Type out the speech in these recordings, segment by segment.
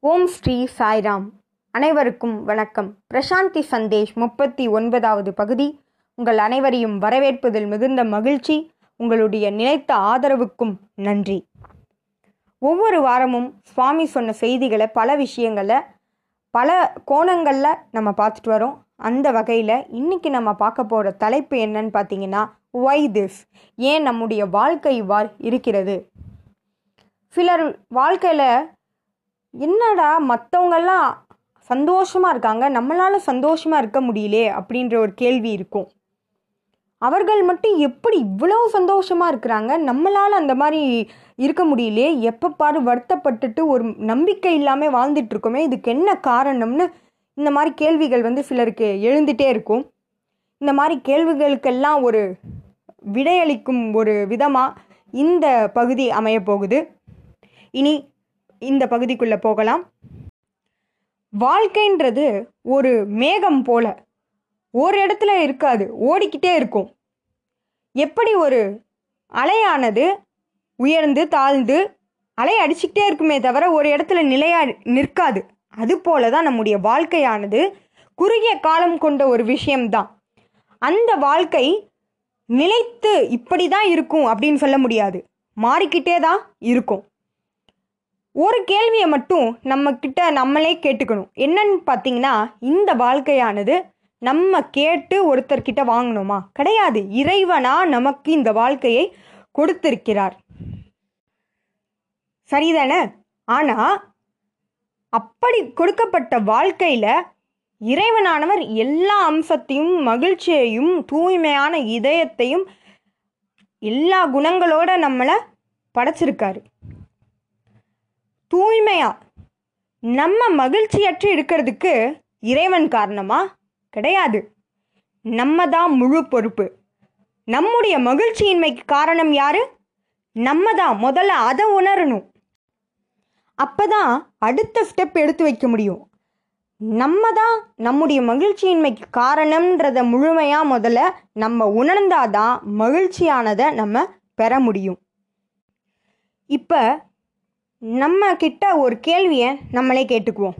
ஓம் ஸ்ரீ சாய்ராம். அனைவருக்கும் வணக்கம். பிரசாந்தி சந்தேஷ் முப்பத்தி ஒன்பதாவது பகுதி. உங்கள் அனைவரையும் வரவேற்பதில் மிகுந்த மகிழ்ச்சி. உங்களுடைய நிலைத்த ஆதரவுக்கும் நன்றி. ஒவ்வொரு வாரமும் சுவாமி சொன்ன செய்திகளை பல விஷயங்களை பல கோணங்களில் நம்ம பார்த்துட்டு வரோம். அந்த வகையில் இன்றைக்கி நம்ம பார்க்க போகிற தலைப்பு என்னன்னு பார்த்தீங்கன்னா ஒய் திஸ் ஏன் நம்முடைய வாழ்க்கை இவ்வாறு இருக்கிறது? சிலர் வாழ்க்கையில் என்னடா மற்றவங்கெல்லாம் சந்தோஷமாக இருக்காங்க நம்மளால் சந்தோஷமாக இருக்க முடியலே அப்படின்ற ஒரு கேள்வி இருக்கும். அவர்கள் மட்டும் எப்படி இவ்வளவு சந்தோஷமாக இருக்கிறாங்க? நம்மளால் அந்த மாதிரி இருக்க முடியலையே எப்போ பாரு வருத்தப்பட்டுட்டு ஒரு நம்பிக்கை இல்லாமல் வாழ்ந்துட்டுருக்கோமே இதுக்கு என்ன காரணம்னு இந்த மாதிரி கேள்விகள் வந்து சிலருக்கு எழுந்துகிட்டே இருக்கும். இந்த மாதிரி கேள்விகளுக்கெல்லாம் ஒரு விடையளிக்கும் ஒரு விதமாக இந்த பகுதி அமையப்போகுது. இனி இந்த பகுதிக்குள்ளே போகலாம். வாழ்க்கைன்றது ஒரு மேகம் போல. ஒரு இடத்துல இருக்காது ஓடிக்கிட்டே இருக்கும். எப்படி ஒரு அலையானது உயர்ந்து தாழ்ந்து அலை அடிச்சுக்கிட்டே இருக்குமே தவிர ஒரு இடத்துல நிலையா நிற்காது. அதுபோல தான் நம்முடைய வாழ்க்கையானது குறுகிய காலம் கொண்ட ஒரு விஷயம்தான். அந்த வாழ்க்கை நிலைத்து இப்படி தான் இருக்கும் அப்படின்னு சொல்ல முடியாது. மாறிக்கிட்டே தான் இருக்கும். ஒரு கேள்வியை மட்டும் நம்ம கிட்ட நம்மளே கேட்டுக்கணும். என்னன்னு பார்த்தீங்கன்னா இந்த வாழ்க்கையானது நம்ம கேட்டு ஒருத்தர்கிட்ட வாங்கணுமா? கிடையாது. இறைவனா நமக்கு இந்த வாழ்க்கையை கொடுத்திருக்கிறார். சரிதானே? ஆனால் அப்படி கொடுக்கப்பட்ட வாழ்க்கையில் இறைவனானவர் எல்லா அம்சத்தையும் மகிழ்ச்சியையும் தூய்மையான இதயத்தையும் எல்லா குணங்களோட நம்மளை படைச்சிருக்காரு. தூய்மையா? நம்ம மகிழ்ச்சியற்று இருக்கிறதுக்கு இறைவன் காரணமா? கிடையாது. நம்ம தான் முழு பொறுப்பு. நம்முடைய மகிழ்ச்சியின்மைக்கு காரணம் யாரு? நம்ம தான் முதல்ல அதை உணரணும். அப்போதான் அடுத்த ஸ்டெப் எடுத்து வைக்க முடியும். நம்ம தான் நம்முடைய மகிழ்ச்சியின்மைக்கு காரணம்ன்றத முழுமையாக முதல்ல நம்ம உணர்ந்தாதான் மகிழ்ச்சியானதை நம்ம பெற முடியும். இப்போ நம்ம கிட்ட ஒரு கேள்வியை நம்மளே கேட்டுக்குவோம்.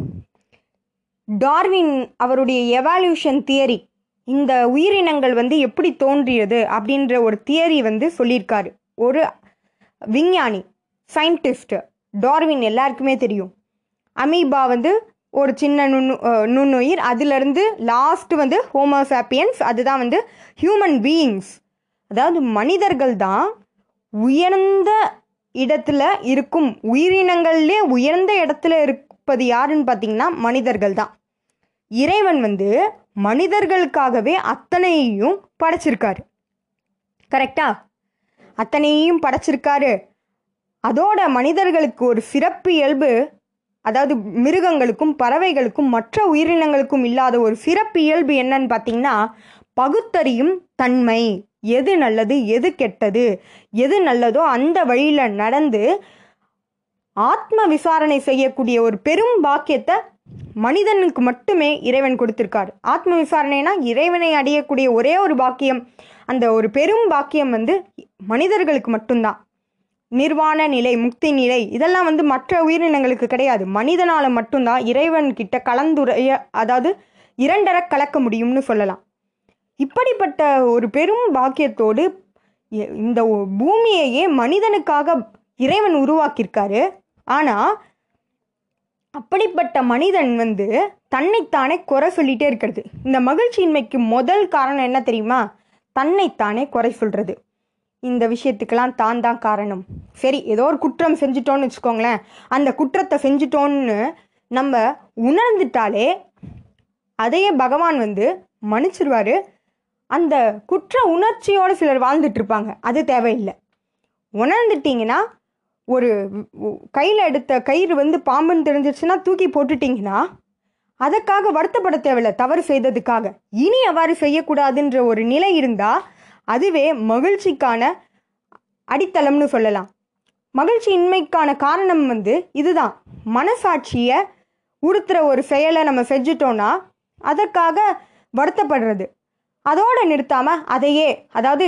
டார்வின் அவருடைய எவால்யூஷன் தியரி இந்த உயிரினங்கள் வந்து எப்படி தோன்றியது அப்படின்ற ஒரு தியரி வந்து சொல்லியிருக்காரு. ஒரு விஞ்ஞானி சயின்டிஸ்ட்டு டார்வின் எல்லாருக்குமே தெரியும். அமீபா வந்து ஒரு சின்ன நுண்ணு நுண்ணுயிர் அதுலேருந்து லாஸ்ட் வந்து ஹோமோசாப்பியன்ஸ் அதுதான் வந்து ஹியூமன் பீயிங்ஸ் அதாவது மனிதர்கள் தான் உயர்ந்த இடத்துல இருக்கும் உயிரினங்கள்லே உயர்ந்த இடத்துல இருப்பது யாருன்னு பார்த்தீங்கன்னா மனிதர்கள் தான் இறைவன் வந்து மனிதர்களுக்காகவே அத்தனையையும் படைச்சிருக்காரு. கரெக்டா அத்தனையையும் படைச்சிருக்காரு. அதோட மனிதர்களுக்கு ஒரு சிறப்பு இயல்பு அதாவது மிருகங்களுக்கும் பறவைகளுக்கும் மற்ற உயிரினங்களுக்கும் இல்லாத ஒரு சிறப்பு இயல்பு என்னன்னு பார்த்தீங்கன்னா பகுத்தறியும் தன்மை. எது நல்லது எது கெட்டது எது நல்லதோ அந்த வழியில் நடந்து ஆத்ம விசாரணை செய்யக்கூடிய ஒரு பெரும் பாக்கியத்தை மனிதனுக்கு மட்டுமே இறைவன் கொடுத்திருக்கார். ஆத்ம விசாரணைனா இறைவனை அடையக்கூடிய ஒரே ஒரு பாக்கியம். அந்த ஒரு பெரும் பாக்கியம் வந்து மனிதர்களுக்கு மட்டும்தான். நிர்வாண நிலை முக்தி நிலை இதெல்லாம் வந்து மற்ற உயிரினங்களுக்கு கிடையாது. மனிதனால் மட்டும்தான் இறைவன் கிட்ட கலந்துரைய அதாவது இரண்டரை கலக்க முடியும்னு சொல்லலாம். இப்படிப்பட்ட ஒரு பெரும் பாக்கியத்தோடு இந்த பூமியையே மனிதனுக்காக இறைவன் உருவாக்கியிருக்காரு. ஆனால் அப்படிப்பட்ட மனிதன் வந்து தன்னைத்தானே குறை சொல்லிட்டே இருக்கிறது. இந்த மகிழ்ச்சியின்மைக்கு முதல் காரணம் என்ன தெரியுமா? தன்னைத்தானே குறை சொல்கிறது இந்த விஷயத்துக்கெல்லாம் தான் தான் காரணம். சரி ஏதோ ஒரு குற்றம் செஞ்சிட்டோன்னு வச்சுக்கோங்களேன். அந்த குற்றத்தை செஞ்சிட்டோன்னு நம்ம உணர்ந்துட்டாலே அதையே பகவான் வந்து மன்னிச்சிருவாரு. அந்த குற்ற உணர்ச்சியோட சிலர் வாழ்ந்துட்டு இருப்பாங்க அது தேவையில்லை. உணர்ந்துட்டீங்கன்னா ஒரு கையில் எடுத்த கயிறு வந்து பாம்புன்னு தெரிஞ்சிருச்சுன்னா தூக்கி போட்டுட்டீங்கன்னா அதற்காக வருத்தப்பட தேவையில்ல தவறு செய்ததுக்காக. இனி அவ்வாறு செய்யக்கூடாதுன்ற ஒரு நிலை இருந்தால் அதுவே மகிழ்ச்சிக்கான அடித்தளம்னு சொல்லலாம். மகிழ்ச்சியின்மைக்கான காரணம் வந்து இதுதான். மனசாட்சியை உறுத்துற ஒரு செயலை நம்ம செஞ்சிட்டோம்னா அதற்காக வருத்தப்படுறது. அதோடு நிறுத்தாமல் அதையே அதாவது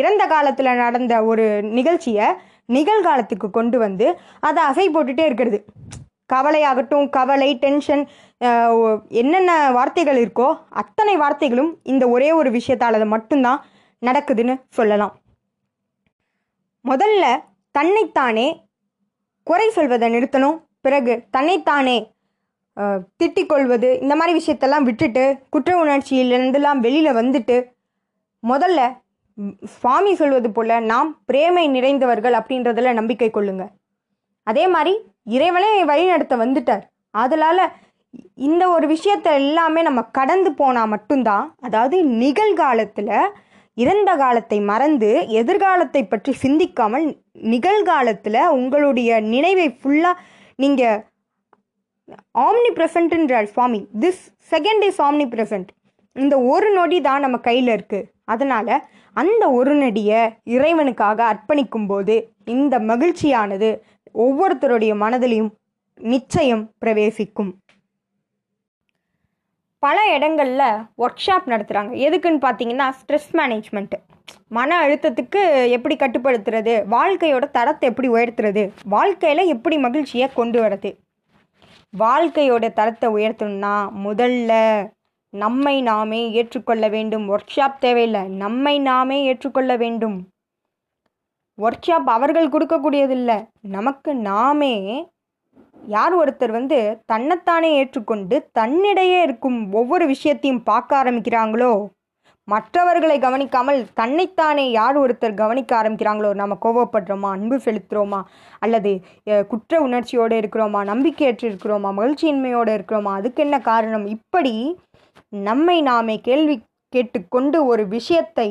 இறந்த காலத்தில் நடந்த ஒரு நிகழ்ச்சியை நிகழ்காலத்துக்கு கொண்டு வந்து அதை அசை போட்டுகிட்டே இருக்கிறது. கவலையாகட்டும் கவலை டென்ஷன் என்னென்ன வார்த்தைகள் இருக்கோ அத்தனை வார்த்தைகளும் இந்த ஒரே ஒரு விஷயத்தால் அது மட்டும்தான் நடக்குதுன்னு சொல்லலாம். முதல்ல தன்னைத்தானே குறை சொல்வதை நிறுத்தணும். பிறகு தன்னைத்தானே திட்டிக் கொள்வது இந்த மாதிரி விஷயத்தெல்லாம் விட்டுட்டு குற்ற உணர்ச்சியிலிருந்துலாம் வெளியில் வந்துட்டு முதல்ல சுவாமி சொல்வது போல் நாம் பிரேமை நிறைந்தவர்கள் அப்படின்றதில் நம்பிக்கை கொள்ளுங்க. அதே மாதிரி இறைவனே வழிநடத்த வந்துட்டார். அதனால இந்த ஒரு விஷயத்த எல்லாமே நம்ம கடந்து போனால் மட்டும்தான் அதாவது நிகழ்காலத்தில் இறந்த காலத்தை மறந்து எதிர்காலத்தை பற்றி சிந்திக்காமல் நிகழ்காலத்தில் உங்களுடைய நினைவை ஃபுல்லாக நீங்கள் ஆம்னி ப்ரெசன்ட்ன்றார் சுவாமி. This second is omnipresent இந்த ஒரு நொடி தான் நம்ம கையில் இருக்குது அதனால் அந்த ஒரு நொடியை இறைவனுக்காக அர்ப்பணிக்கும் போது இந்த மகிழ்ச்சியானது ஒவ்வொருத்தருடைய மனதிலையும் நிச்சயம் பிரவேசிக்கும். பல இடங்களில் ஒர்க் ஷாப் நடத்துகிறாங்க எதுக்குன்னு பார்த்தீங்கன்னா ஸ்ட்ரெஸ் மேனேஜ்மெண்ட்டு மன அழுத்தத்துக்கு எப்படி கட்டுப்படுத்துறது? வாழ்க்கையோட தரத்தை எப்படி உயர்த்துறது? வாழ்க்கையில் எப்படி மகிழ்ச்சியை கொண்டு வரது? வாழ்க்கையோட தரத்தை உயர்த்தணும்னா முதல்ல நம்மை நாமே ஏற்றுக்கொள்ள வேண்டும். ஒர்க் ஷாப் தேவையில்லை. நம்மை நாமே ஏற்றுக்கொள்ள வேண்டும். ஒர்க் ஷாப் அவர்கள் கொடுக்கக்கூடியதில்லை. நமக்கு நாமே யார் ஒருத்தர் வந்து தன்னைத்தானே ஏற்றுக்கொண்டு தன்னிடையே இருக்கும் ஒவ்வொரு விஷயத்தையும் பார்க்க ஆரம்பிக்கிறாங்களோ மற்றவர்களை கவனிக்காமல் தன்னைத்தானே யார் ஒருத்தர் கவனிக்க ஆரம்பிக்கிறாங்களோ நம்ம கோவப்படுறோமா அன்பு செலுத்துகிறோமா அல்லது குற்ற உணர்ச்சியோடு இருக்கிறோமா நம்பிக்கையற்று இருக்கிறோமா மகிழ்ச்சியின்மையோடு இருக்கிறோமா அதுக்கு என்ன காரணம்? இப்படி நம்மை நாமே கேள்வி கேட்டுக்கொண்டு ஒரு விஷயத்தை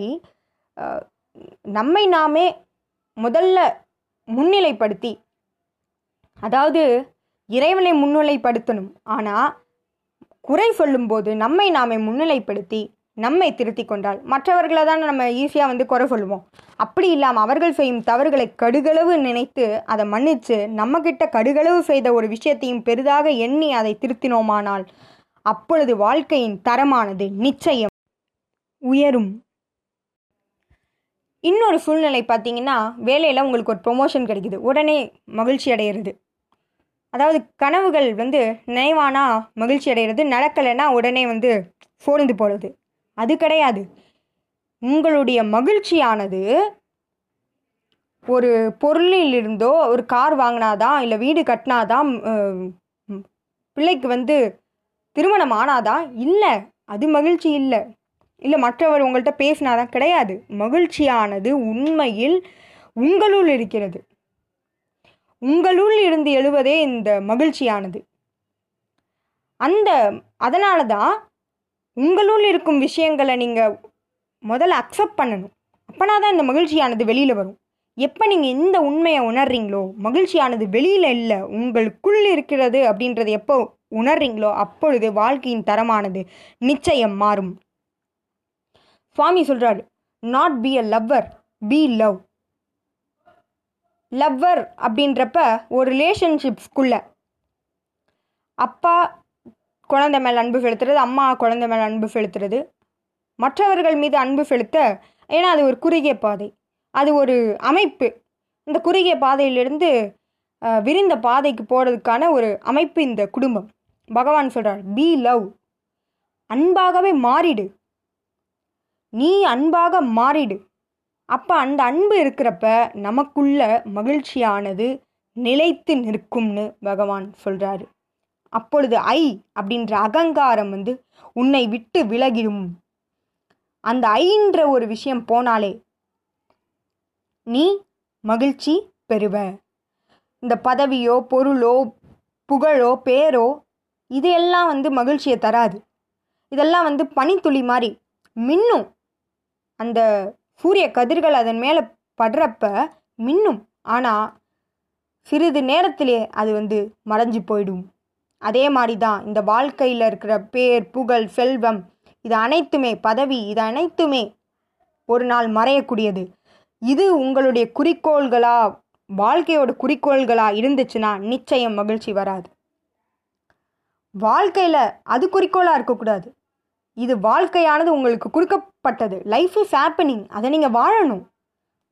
நம்மை நாமே முதல்ல முன்னிலைப்படுத்தி அதாவது இறைவனை முன்னிலைப்படுத்தணும். ஆனால் குறை சொல்லும்போது நம்மை நாமே முன்னிலைப்படுத்தி நம்மை திருத்தி கொண்டால் மற்றவர்களை தான் நம்ம ஈஸியாக வந்து குறை சொல்லுவோம். அப்படி இல்லாமல் அவர்கள் செய்யும் தவறுகளை கடுகளவு நினைத்து அதை மன்னித்து நம்மக்கிட்ட கடுகளவு செய்த ஒரு விஷயத்தையும் பெரிதாக எண்ணி அதை திருத்தினோமானால் அப்பொழுது வாழ்க்கையின் தரமானது நிச்சயம் உயரும். இன்னொரு சூழ்நிலை பார்த்தீங்கன்னா வேலையில் உங்களுக்கு ஒரு ப்ரொமோஷன் கிடைக்குது. உடனே மகிழ்ச்சி அடையிறது. அதாவது கனவுகள் வந்து நினைவானா மகிழ்ச்சி அடைகிறது நடக்கலைன்னா உடனே வந்து சோர்ந்து போகிறது அது கிடையாது. உங்களுடைய மகிழ்ச்சியானது ஒரு பொருளில் இருந்தோ ஒரு கார் வாங்கினாதான் இல்லை வீடு கட்டினாதான் பிள்ளைக்கு வந்து திருமணம் ஆனாதான் இல்லை அது மகிழ்ச்சி இல்லை. இல்லை மற்றவர் உங்கள்கிட்ட பேசினாதான் கிடையாது. மகிழ்ச்சியானது உண்மையில் உங்களுள் இருக்கிறது. உங்களுள் இருந்து எழுவதே இந்த மகிழ்ச்சியானது. அந்த அதனால தான் உங்களுள் இருக்கும் விஷயங்களை நீங்கள் முதல்ல அக்செப்ட் பண்ணணும். அப்போனா தான் இந்த மகிழ்ச்சியானது வெளியில் வரும். எப்போ நீங்கள் இந்த உண்மையை உணர்றீங்களோ மகிழ்ச்சியானது வெளியில் இல்லை உங்களுக்குள் இருக்கிறது அப்படின்றது எப்போ உணர்றீங்களோ அப்பொழுது வாழ்க்கையின் தரமானது நிச்சயம் மாறும். சுவாமி சொல்கிறாரு not be a lover be love lover அப்படின்றப்ப ஒரு ரிலேஷன்ஷிப்ஸ்குள்ள அப்பா குழந்தை மேல் அன்பு செலுத்துறது அம்மா குழந்தை மேல் அன்பு செலுத்துறது. மற்றவர்கள் மீது அன்பு செலுத்த ஏன்னா அது ஒரு குறுகிய பாதை. அது ஒரு அமைப்பு. இந்த குறுகிய பாதையிலிருந்து விரிந்த பாதைக்கு போகிறதுக்கான ஒரு அமைப்பு இந்த குடும்பம். பகவான் சொல்கிறார் பி லவ் அன்பாகவே மாறிடு. நீ அன்பாக மாறிடு. அப்போ அந்த அன்பு இருக்கிறப்ப நமக்குள்ள மகிழ்ச்சியானது நிலைத்து நிற்கும்னு பகவான் சொல்கிறாரு அப்பொழுது ஐ அப்படின்ற அகங்காரம் வந்து உன்னை விட்டு விலகிடும். அந்த ஐன்ற ஒரு விஷயம் போனாலே நீ மகிழ்ச்சி பெறுவ. இந்த பதவியோ பொருளோ புகழோ பேரோ இதையெல்லாம் வந்து மகிழ்ச்சியை தராது. இதெல்லாம் வந்து பனித்துளி மாதிரி மின்னும். அந்த சூரிய கதிர்கள் அதன் மேலே படுறப்ப மின்னும். ஆனால் சிறிது நேரத்திலே அது வந்து மறைஞ்சு போயிடும். அதே மாதிரி தான் இந்த வாழ்க்கையில் இருக்கிற பேர் புகழ் செல்வம் இது அனைத்துமே பதவி இது அனைத்துமே ஒரு நாள் மறையக்கூடியது. இது உங்களுடைய குறிக்கோள்களா வாழ்க்கையோட குறிக்கோள்களா இருந்துச்சுன்னா நிச்சயம் மகிழ்ச்சி வராது. வாழ்க்கையில் அது குறிக்கோளாக இருக்கக்கூடாது. இது வாழ்க்கையானது உங்களுக்கு கொடுக்கப்பட்டது. லைஃப் இஸ் ஹேப்பனிங் அதை நீங்கள் வாழணும்.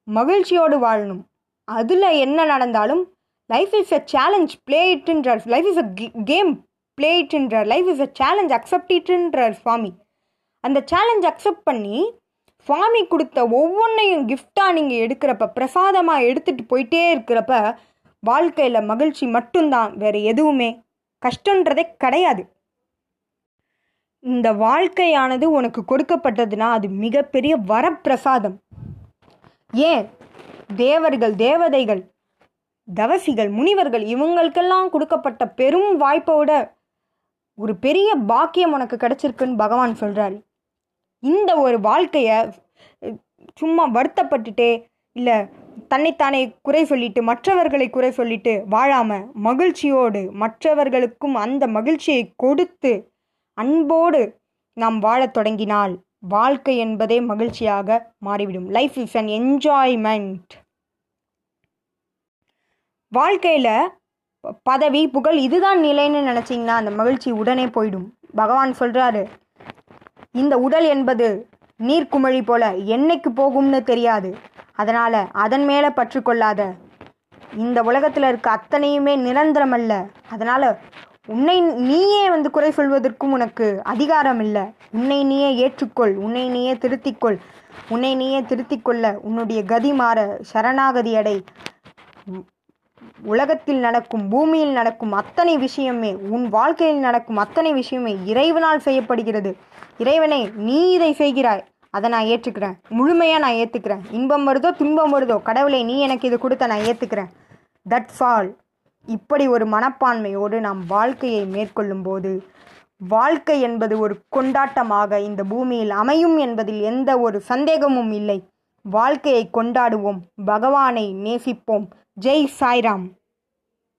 மகிழ்ச்சியோடு வாழணும். அதில் என்ன நடந்தாலும் life is a challenge play இட்ன்றார் life is a game play இட்ன்றார் life is a challenge accept இட்ன்றார் சுவாமி அந்த சேலஞ்ச் அக்செப்ட் பண்ணி சுவாமி கொடுத்த ஒவ்வொன்றையும் கிஃப்டாக நீங்கள் எடுக்கிறப்ப பிரசாதமாக எடுத்துகிட்டு போயிட்டே இருக்கிறப்ப வாழ்க்கையில் மகிழ்ச்சி மட்டும்தான் வேறு எதுவுமே. கஷ்டன்றதே கிடையாது. இந்த வாழ்க்கையானது உனக்கு கொடுக்கப்பட்டதுன்னா அது மிகப்பெரிய வரப்பிரசாதம். ஏன்? தேவர்கள் தேவதைகள் தவசிகள் முனிவர்கள் இவங்களுக்கெல்லாம் கொடுக்கப்பட்ட பெரும் வாய்ப்போட ஒரு பெரிய பாக்கியம் உனக்கு கிடைச்சிருக்குன்னு பகவான் சொல்கிறாரு இந்த ஒரு வாழ்க்கையை சும்மா வருத்தப்பட்டுட்டே இல்லை தன்னைத்தானே குறை சொல்லிட்டு மற்றவர்களை குறை சொல்லிட்டு வாழாம மகிழ்ச்சியோடு மற்றவர்களுக்கும் அந்த மகிழ்ச்சியை கொடுத்து அன்போடு நாம் வாழத் தொடங்கினால் வாழ்க்கை என்பதே மகிழ்ச்சியாக மாறிவிடும். லைஃப் இஸ் அன் என்ஜாய்மெண்ட் வாழ்க்கையில் பதவி புகழ் இதுதான் நிலைன்னு நினச்சிங்கன்னா அந்த மகிழ்ச்சி உடனே போயிடும். பகவான் சொல்கிறாரு இந்த உடல் என்பது நீர்க்குமிழி போல என்னைக்கு போகும்னு தெரியாது. அதனால் அதன் மேலே பற்று கொள்ளாத இந்த உலகத்தில் இருக்க அத்தனையுமே நிரந்தரம் அல்ல அதனால் உன்னை நீயே வந்து குறை சொல்வதற்கும் உனக்கு அதிகாரம் இல்லை. உன்னை நீயே ஏற்றுக்கொள் உன்னை நீயே திருத்திக்கொள் உன்னை நீயே திருத்திக்கொள்ள உன்னுடைய கதி மாற சரணாகதி அடை. உலகத்தில் நடக்கும் பூமியில் நடக்கும் அத்தனை விஷயமே உன் வாழ்க்கையில் நடக்கும் அத்தனை விஷயமே இறைவனால் செய்யப்படுகிறது. இறைவனை நீ இதை செய்கிறாய். அதை நான் ஏற்றுக்கிறேன். முழுமையாக நான் ஏற்றுக்கிறேன் இன்பம் வருதோ துன்பம் வருதோ கடவுளை நீ எனக்கு இது கொடுத்த நான் ஏற்றுக்கிறேன் தட்ஸ் ஆல் இப்படி ஒரு மனப்பான்மையோடு நாம் வாழ்க்கையை மேற்கொள்ளும் போது வாழ்க்கை என்பது ஒரு கொண்டாட்டமாக இந்த பூமியில் அமையும் என்பதில் எந்த ஒரு சந்தேகமும் இல்லை. வாழ்க்கையை கொண்டாடுவோம் பகவானை நேசிப்போம். ஜெய் சாய்ராம்